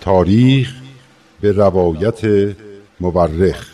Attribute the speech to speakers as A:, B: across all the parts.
A: تاریخ به روایت مورخ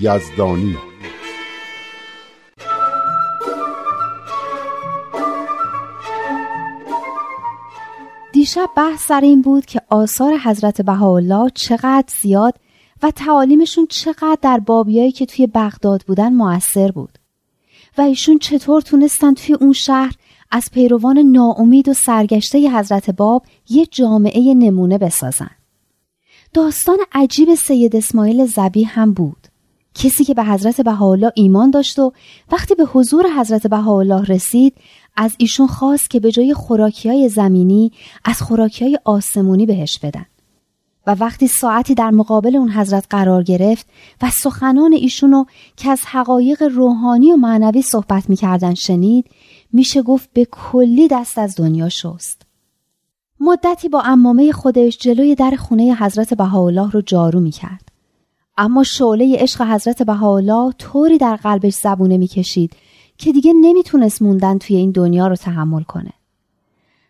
A: یزدانی.
B: دیشب بحث سر این بود که آثار حضرت بهاءالله چقدر زیاد و تعالیمشون چقدر در بابیایی که توی بغداد بودن موثر بود. و ایشون چطور تونستن توی اون شهر از پیروان ناامید و سرگشته حضرت باب یه جامعه نمونه بسازن. داستان عجیب سید اسماعیل زبی هم بود. کسی که به حضرت بهاءالله ایمان داشت و وقتی به حضور حضرت بهاءالله رسید از ایشون خواست که به جای خوراکی های زمینی از خوراکی های آسمونی بهش بدن. و وقتی ساعتی در مقابل اون حضرت قرار گرفت و سخنان ایشونو که از حقایق روحانی و معنوی صحبت می‌کردن شنید میشه گفت به کلی دست از دنیا شست. مدتی با امامه خودش جلوی در خونه حضرت بهاءالله رو جارو می‌کرد. اما شعله عشق حضرت بهاءالله طوری در قلبش زبونه می‌کشید که دیگه نمی‌تونست موندن توی این دنیا رو تحمل کنه.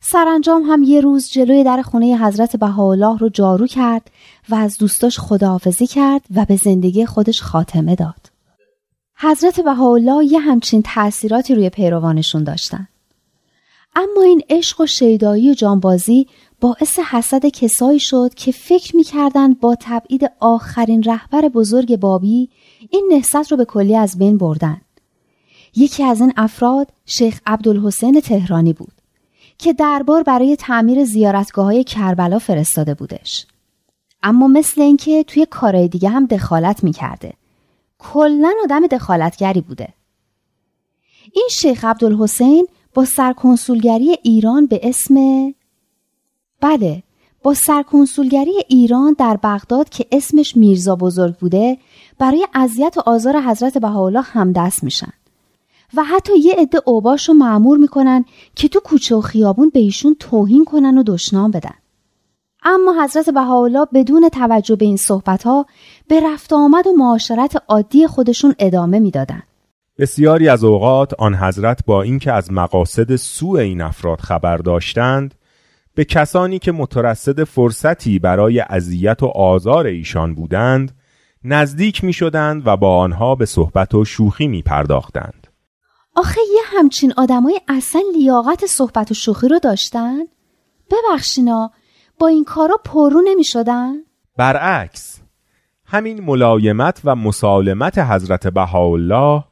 B: سرانجام هم یه روز جلوی در خونه حضرت بهاءالله رو جارو کرد و از دوستاش خداحافظی کرد و به زندگی خودش خاتمه داد. حضرت بهاءالله یه همچین تأثیراتی روی پیروانشون داشتن. اما این عشق و شیدایی و جانبازی باعث حسد کسایی شد که فکر می‌کردن با تبعید آخرین رهبر بزرگ بابی این نهضت رو به کلی از بین بردن. یکی از این افراد شیخ عبدالحسین تهرانی بود که دربار برای تعمیر زیارتگاه های کربلا فرستاده بودش. اما مثل اینکه توی کارهای دیگه هم دخالت می‌کرده. کلا آدم دخالتگری بوده. این شیخ عبدالحسین با سرکنسولگری ایران به اسم بله با سرکنسولگری ایران در بغداد که اسمش میرزا بزرگ بوده برای اذیت و آزار حضرت بهاءالله همدست میشن. و حتی یه عده اوباش رو معمور می‌کنن که تو کوچه و خیابون به ایشون توهین کنن و دشنام بدن. اما حضرت بهاءالله بدون توجه به این صحبت ها به رفت آمد و معاشرت عادی خودشون ادامه می‌دادن.
C: بسیاری از اوقات آن حضرت با اینکه از مقاصد سوء این افراد خبر داشتند به کسانی که مترصد فرصتی برای اذیت و آزار ایشان بودند نزدیک می شدند و با آنها به صحبت و شوخی می پرداختند.
B: آخه یه همچین آدمای اصلا لیاقت صحبت و شوخی رو داشتن؟ ببخشینا با این کارا پرو نمی شدن؟
C: برعکس همین ملایمت و مسالمت حضرت بهاءالله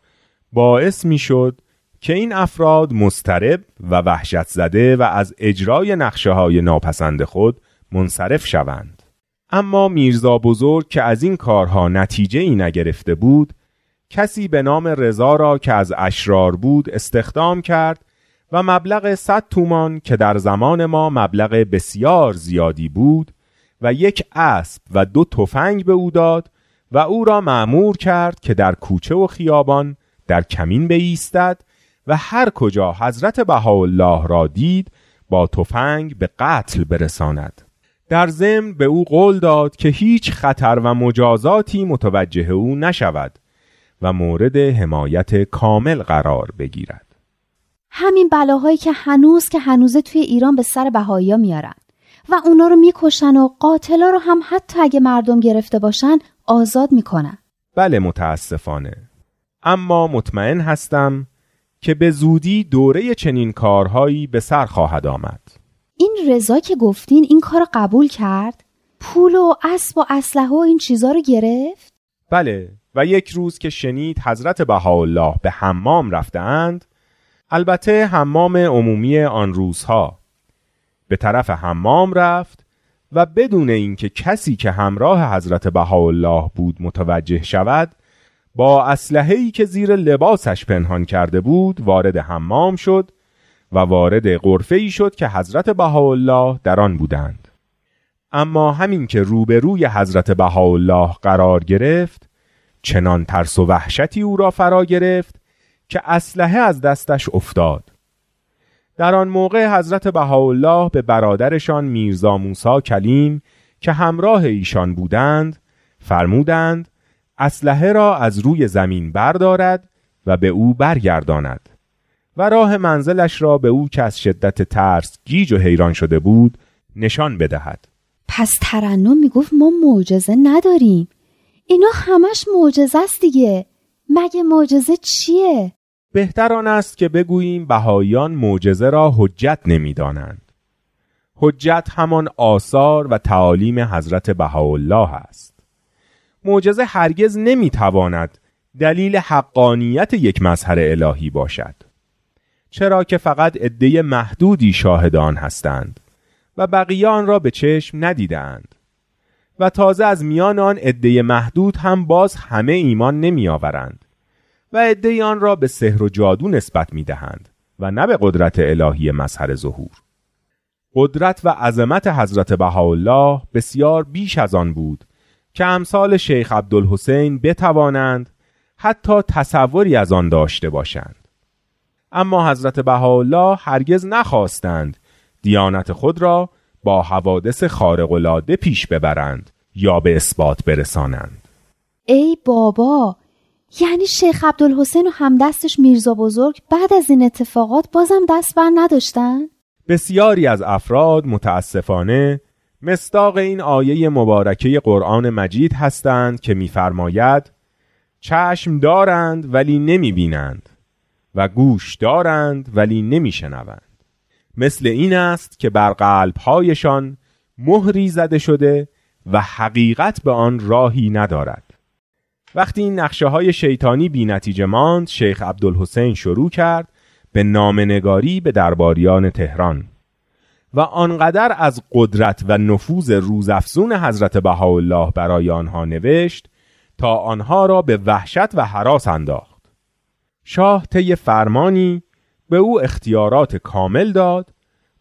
C: باعث می شد که این افراد مسترب و وحشت زده و از اجرای نقشه های ناپسند خود منصرف شوند. اما میرزا بزرگ که از این کارها نتیجه ای نگرفته بود کسی به نام رضا را که از اشرار بود استخدام کرد و مبلغ 100 تومان که در زمان ما مبلغ بسیار زیادی بود و یک اسب و دو تفنگ به او داد و او را معمور کرد که در کوچه و خیابان در کمین بایستد و هر کجا حضرت بهاءالله را دید با تفنگ به قتل برساند. در ضمن به او قول داد که هیچ خطر و مجازاتی متوجه او نشود و مورد حمایت کامل قرار بگیرد.
B: همین بلاهایی که هنوز که هنوزه توی ایران به سر بهایی میارن و اونا رو می‌کشن و قاتلا رو هم حتی اگه مردم گرفته باشن آزاد می‌کنن.
C: بله متاسفانه. اما مطمئن هستم که به زودی دوره چنین کارهایی به سر خواهد آمد.
B: این رضا که گفتین این کار قبول کرد؟ پول و اسب و اسلحه و این چیزا رو گرفت؟
C: بله و یک روز که شنید حضرت بهاءالله به حمام رفتند البته حمام عمومی آن روزها. به طرف حمام رفت و بدون اینکه کسی که همراه حضرت بهاءالله بود متوجه شود با اسلحه‌ای که زیر لباسش پنهان کرده بود وارد حمام شد و وارد غرفه ای شد که حضرت بهاءالله در آن بودند. اما همین که روبروی حضرت بهاءالله قرار گرفت چنان ترس و وحشتی او را فرا گرفت که اسلحه از دستش افتاد. در آن موقع حضرت بهاءالله به برادرشان میرزا موسی کلیم که همراه ایشان بودند فرمودند اسلحه را از روی زمین بردارد و به او برگرداند. و راه منزلش را به او که از شدت ترس گیج و حیران شده بود نشان بدهد.
B: پس ترنم می‌گفت ما معجزه نداریم. اینا همش معجزه است دیگه. مگه معجزه چیه؟
C: بهتر آن است که بگوییم بهاییان معجزه را حجت نمی‌دانند. حجت همان آثار و تعالیم حضرت بهاءالله است. معجزه هرگز نمی‌تواند دلیل حقانیت یک مظهر الهی باشد. چرا که فقط عده محدودی شاهدان هستند و بقیه را به چشم ندیدند و تازه از میان آن عده محدود هم باز همه ایمان نمیآورند و عده آن را به سحر و جادو نسبت می دهند و نه به قدرت الهی مظهر ظهور. قدرت و عظمت حضرت بهاءالله بسیار بیش از آن بود که امثال شیخ عبدالحسین بتوانند حتی تصوری از آن داشته باشند اما حضرت بهاءالله هرگز نخواستند دیانت خود را با حوادث خارق العاده پیش ببرند یا به اثبات برسانند
B: ای بابا یعنی شیخ عبدالحسین و همدستش میرزا بزرگ بعد از این اتفاقات بازم دست بر نداشتن؟
C: بسیاری از افراد متاسفانه مستاق این آیه مبارکه قرآن مجید هستند که میفرماید چشم دارند ولی نمی بینند و گوش دارند ولی نمی شنوند. مثل این است که بر قلبهایشان مهری زده شده و حقیقت به آن راهی ندارد وقتی این نقشه های شیطانی بی نتیجه ماند شیخ عبدالحسین شروع کرد به نامنگاری به درباریان تهران و آنقدر از قدرت و نفوذ روزافزون حضرت بهاءالله برای آنها نوشت تا آنها را به وحشت و حراس انداخت. شاه طی فرمانی به او اختیارات کامل داد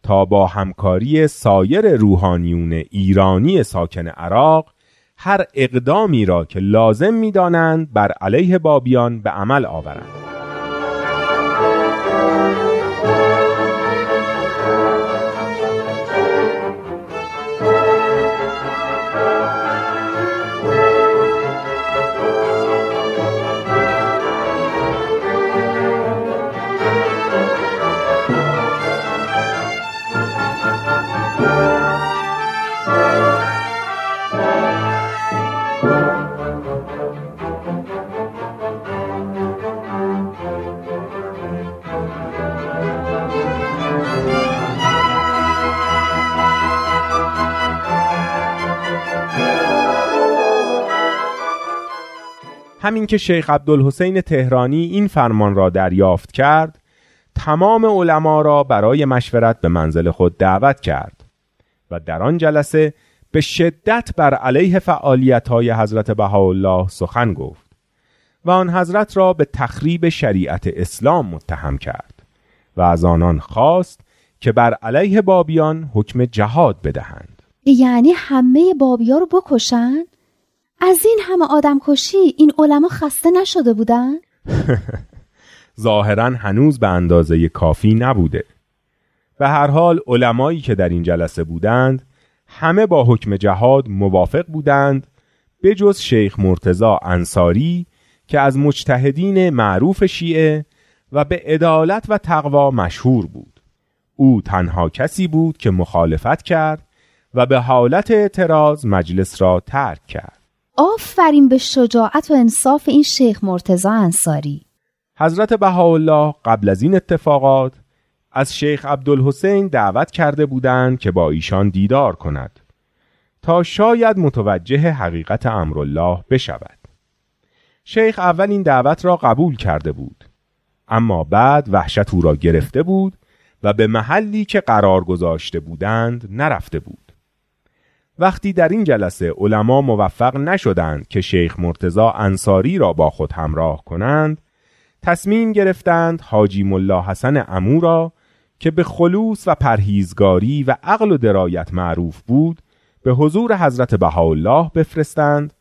C: تا با همکاری سایر روحانیون ایرانی ساکن عراق هر اقدامی را که لازم می‌دانند بر علیه بابیان به عمل آورند. همین که شیخ عبدالحسین تهرانی این فرمان را دریافت کرد تمام علما را برای مشورت به منزل خود دعوت کرد و در آن جلسه به شدت بر علیه فعالیت های حضرت بهاءالله سخن گفت و آن حضرت را به تخریب شریعت اسلام متهم کرد و از آنان خواست که بر علیه بابیان حکم جهاد بدهند.
B: یعنی همه بابیا رو بکشند از این همه آدم کشی این علما خسته نشده بودن؟
C: ظاهرا هنوز به اندازه کافی نبوده. به هر حال علمایی که در این جلسه بودند همه با حکم جهاد موافق بودند به جز شیخ مرتزا انصاری که از مجتهدین معروف شیعه و به عدالت و تقوا مشهور بود. او تنها کسی بود که مخالفت کرد و به حالت اعتراض مجلس را ترک کرد.
B: آفرین به شجاعت و انصاف این شیخ مرتزا انصاری.
C: حضرت بهاءالله قبل از این اتفاقات از شیخ عبدالحسین دعوت کرده بودند که با ایشان دیدار کند تا شاید متوجه حقیقت امرالله بشود. شیخ اول این دعوت را قبول کرده بود اما بعد وحشت او را گرفته بود و به محلی که قرار گذاشته بودند نرفته بود. وقتی در این جلسه علما موفق نشدند که شیخ مرتزا انصاری را با خود همراه کنند تصمیم گرفتند حاجی ملا حسن امو را که به خلوص و پرهیزگاری و عقل و درایت معروف بود به حضور حضرت بهاءالله بفرستند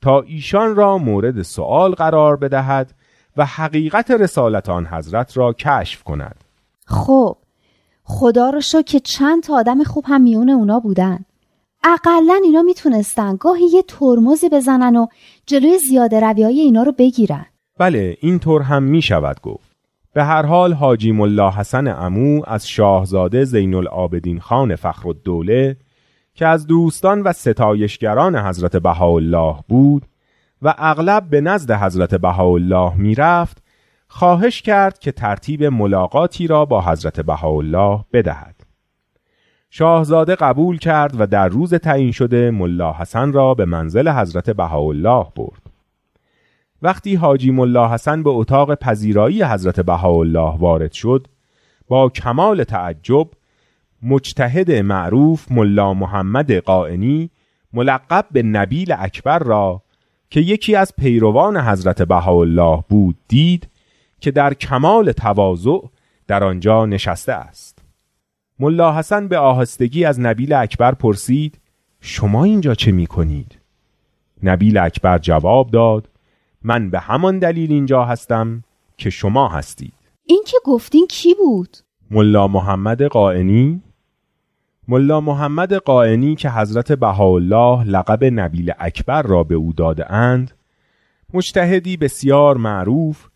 C: تا ایشان را مورد سوال قرار بدهد و حقیقت رسالت آن حضرت را کشف کند.
B: خب خدا رو شو که چند تا آدم خوب هم میون اونا بودن. اقلا اینا می‌تونستن. گاهی یه ترمزی بزنن و جلوی زیاده روی های اینا رو بگیرن.
C: بله این طور هم می شود گفت. به هر حال حاجی ملا حسن امو از شاهزاده زین العابدین خان فخر الدوله که از دوستان و ستایشگران حضرت بهاءالله بود و اغلب به نزد حضرت بهاءالله می‌رفت خواهش کرد که ترتیب ملاقاتی را با حضرت بهاءالله بدهد. شاهزاده قبول کرد و در روز تعیین شده ملا حسن را به منزل حضرت بهاءالله برد. وقتی حاجی ملا حسن به اتاق پذیرایی حضرت بهاءالله وارد شد با کمال تعجب مجتهد معروف ملا محمد قائنی ملقب به نبیل اکبر را که یکی از پیروان حضرت بهاءالله بود دید که در کمال تواضع در آنجا نشسته است. ملا حسن به آهستگی از نبیل اکبر پرسید شما اینجا چه می کنید؟ نبیل اکبر جواب داد من به همان دلیل اینجا هستم که شما هستید
B: این که گفتین کی بود؟
C: ملا محمد قائنی ملا محمد قائنی که حضرت بهاءالله لقب نبیل اکبر را به او داده اند مجتهدی بسیار معروف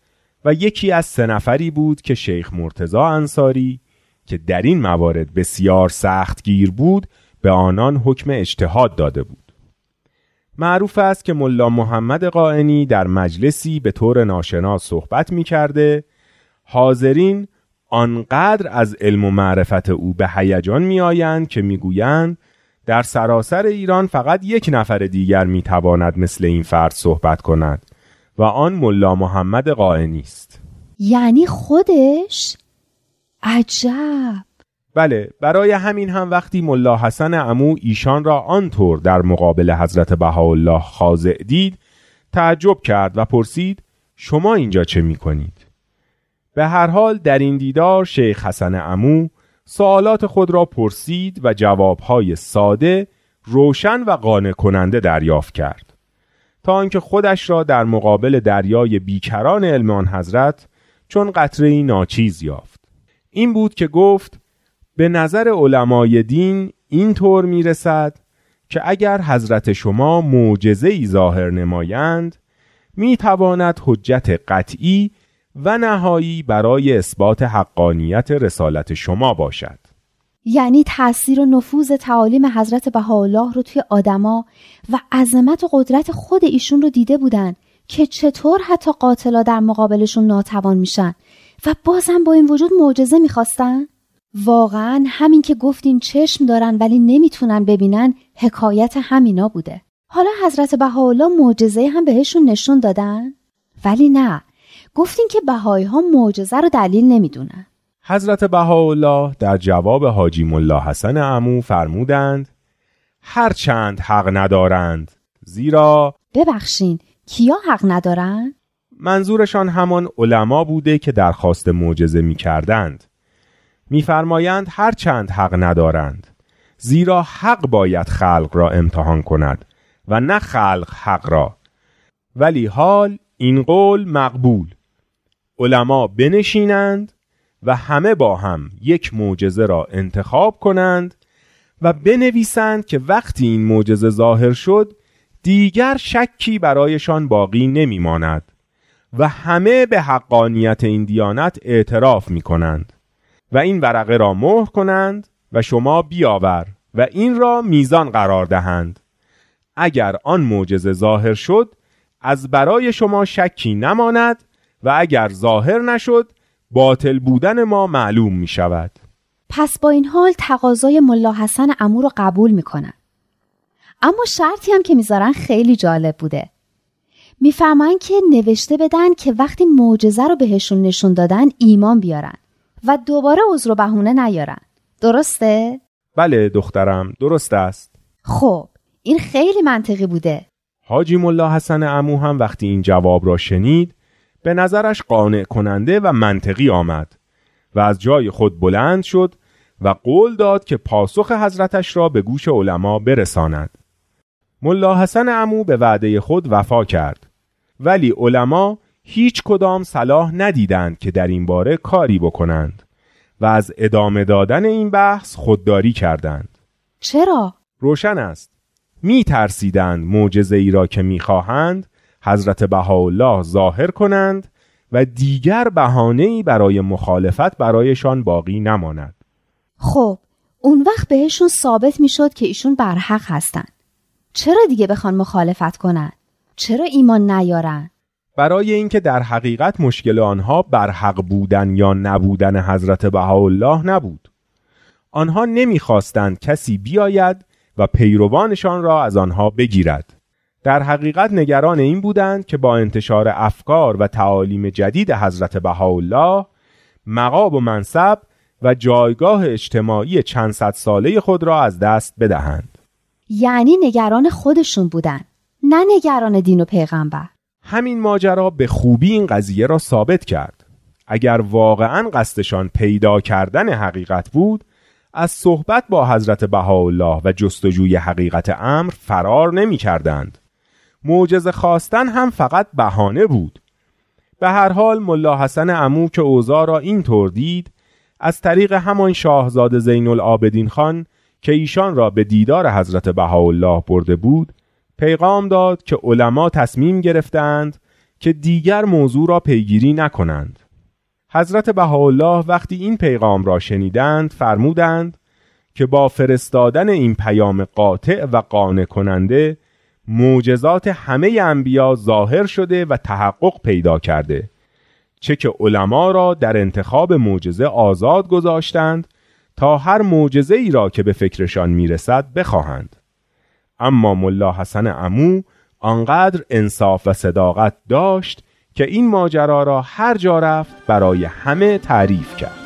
C: و یکی از سه نفری بود که شیخ مرتزا انصاری که در این موارد بسیار سخت گیر بود به آنان حکم اجتهاد داده بود معروف است که ملا محمد قائنی در مجلسی به طور ناشناس صحبت می کرده حاضرین آنقدر از علم و معرفت او به هیجان می آیند که می گویند در سراسر ایران فقط یک نفر دیگر می تواند مثل این فرد صحبت کند و آن ملا محمد قائنی است
B: یعنی خودش؟ عجب.
C: بله برای همین هم وقتی ملا حسن امو ایشان را آنطور در مقابل حضرت بهاءالله خاضع دید تعجب کرد و پرسید شما اینجا چه می کنید؟ به هر حال در این دیدار شیخ حسن امو سوالات خود را پرسید و جوابهای ساده روشن و قانع کننده دریافت کرد. تا آنکه خودش را در مقابل دریای بیکران علم آن حضرت چون قطره ناچیز یافت. این بود که گفت به نظر علمای دین این طور می رسد که اگر حضرت شما معجزه ای ظاهر نمایند می تواند حجت قطعی و نهایی برای اثبات حقانیت رسالت شما باشد.
B: یعنی تأثیر و نفوذ تعالیم حضرت بهاءالله رو توی آدما و عظمت و قدرت خود ایشون رو دیده بودن که چطور حتی قاتلا در مقابلشون ناتوان میشن. و بازم با این وجود معجزه می‌خواستن؟ واقعا همین که گفتین چشم دارن ولی نمی‌تونن ببینن حکایت همینا بوده حالا حضرت بهاءالله معجزه هم بهشون نشون دادن ولی نه گفتین که بهایی ها معجزه رو دلیل نمی‌دونن
C: حضرت بهاءالله در جواب حاجی ملا حسن عمو فرمودند هرچند حق ندارند زیرا
B: ببخشین کیا حق ندارن؟
C: منظورشان همان علما بوده که درخواست معجزه می کردند میفرمایند هر چند حق ندارند زیرا حق باید خلق را امتحان کند و نه خلق حق را. ولی حال این قول مقبول. علما بنشینند و همه با هم یک معجزه را انتخاب کنند و بنویسند که وقتی این معجزه ظاهر شد دیگر شکی برایشان باقی نمیماند. و همه به حقانیت این دیانت اعتراف می کنند و این ورقه را مهر کنند و شما بیاور و این را میزان قرار دهند. اگر آن معجزه ظاهر شد از برای شما شکی نماند و اگر ظاهر نشد باطل بودن ما معلوم می شود
B: پس با این حال تقاضای ملا حسن امو رو قبول می‌کنن. اما شرطی هم که می‌ذارن خیلی جالب بوده. میفرمان که نوشته بدن که وقتی معجزه رو بهشون نشون دادن ایمان بیارن و دوباره عذر و بهونه نیارن. درسته؟
C: بله دخترم درست است.
B: خب این خیلی منطقی بوده.
C: حاجی ملا حسن امو هم وقتی این جواب را شنید به نظرش قانع کننده و منطقی آمد و از جای خود بلند شد و قول داد که پاسخ حضرتش را به گوش علما برساند. ملا حسن امو به وعده خود وفا کرد. ولی علما هیچ کدام صلاح ندیدند که در این باره کاری بکنند و از ادامه دادن این بحث خودداری کردند
B: چرا؟
C: روشن است می ترسیدند معجزه ای را که می‌خواهند حضرت بهاءالله ظاهر کنند و دیگر بهانه ای برای مخالفت برایشان باقی نماند
B: خب اون وقت بهشون ثابت می‌شد که ایشون برحق هستند چرا دیگه بخوان مخالفت کنن؟ چرا ایمان نیارن؟
C: برای اینکه در حقیقت مشکل آنها برحق بودن یا نبودن حضرت بهاءالله نبود. آنها نمی‌خواستند کسی بیاید و پیروانشان را از آنها بگیرد. در حقیقت نگران این بودند که با انتشار افکار و تعالیم جدید حضرت بهاءالله مقاب و منصب و جایگاه اجتماعی چند صد ساله خود را از دست بدهند.
B: یعنی نگران خودشون بودن. نه نگران دین و پیغمبر
C: همین ماجرا به خوبی این قضیه را ثابت کرد اگر واقعا قصدشان پیدا کردن حقیقت بود از صحبت با حضرت بهاءالله و جستجوی حقیقت امر فرار نمی کردند. معجزه خواستن هم فقط بهانه بود. به هر حال ملا حسن امو که اوضاع را اینطور دید از طریق همان شاهزاده زین العابدین خان که ایشان را به دیدار حضرت بهاءالله برده بود پیغام داد که علما تصمیم گرفتند که دیگر موضوع را پیگیری نکنند. حضرت بهاءالله وقتی این پیغام را شنیدند فرمودند که با فرستادن این پیام قاطع و قانع کننده معجزات همه انبیا ظاهر شده و تحقق پیدا کرده چه که علما را در انتخاب معجزه آزاد گذاشتند تا هر معجزه ای را که به فکرشان می‌رسد بخواهند. اما ملا حسن امو آنقدر انصاف و صداقت داشت که این ماجرا را هر جا رفت برای همه تعریف کرد.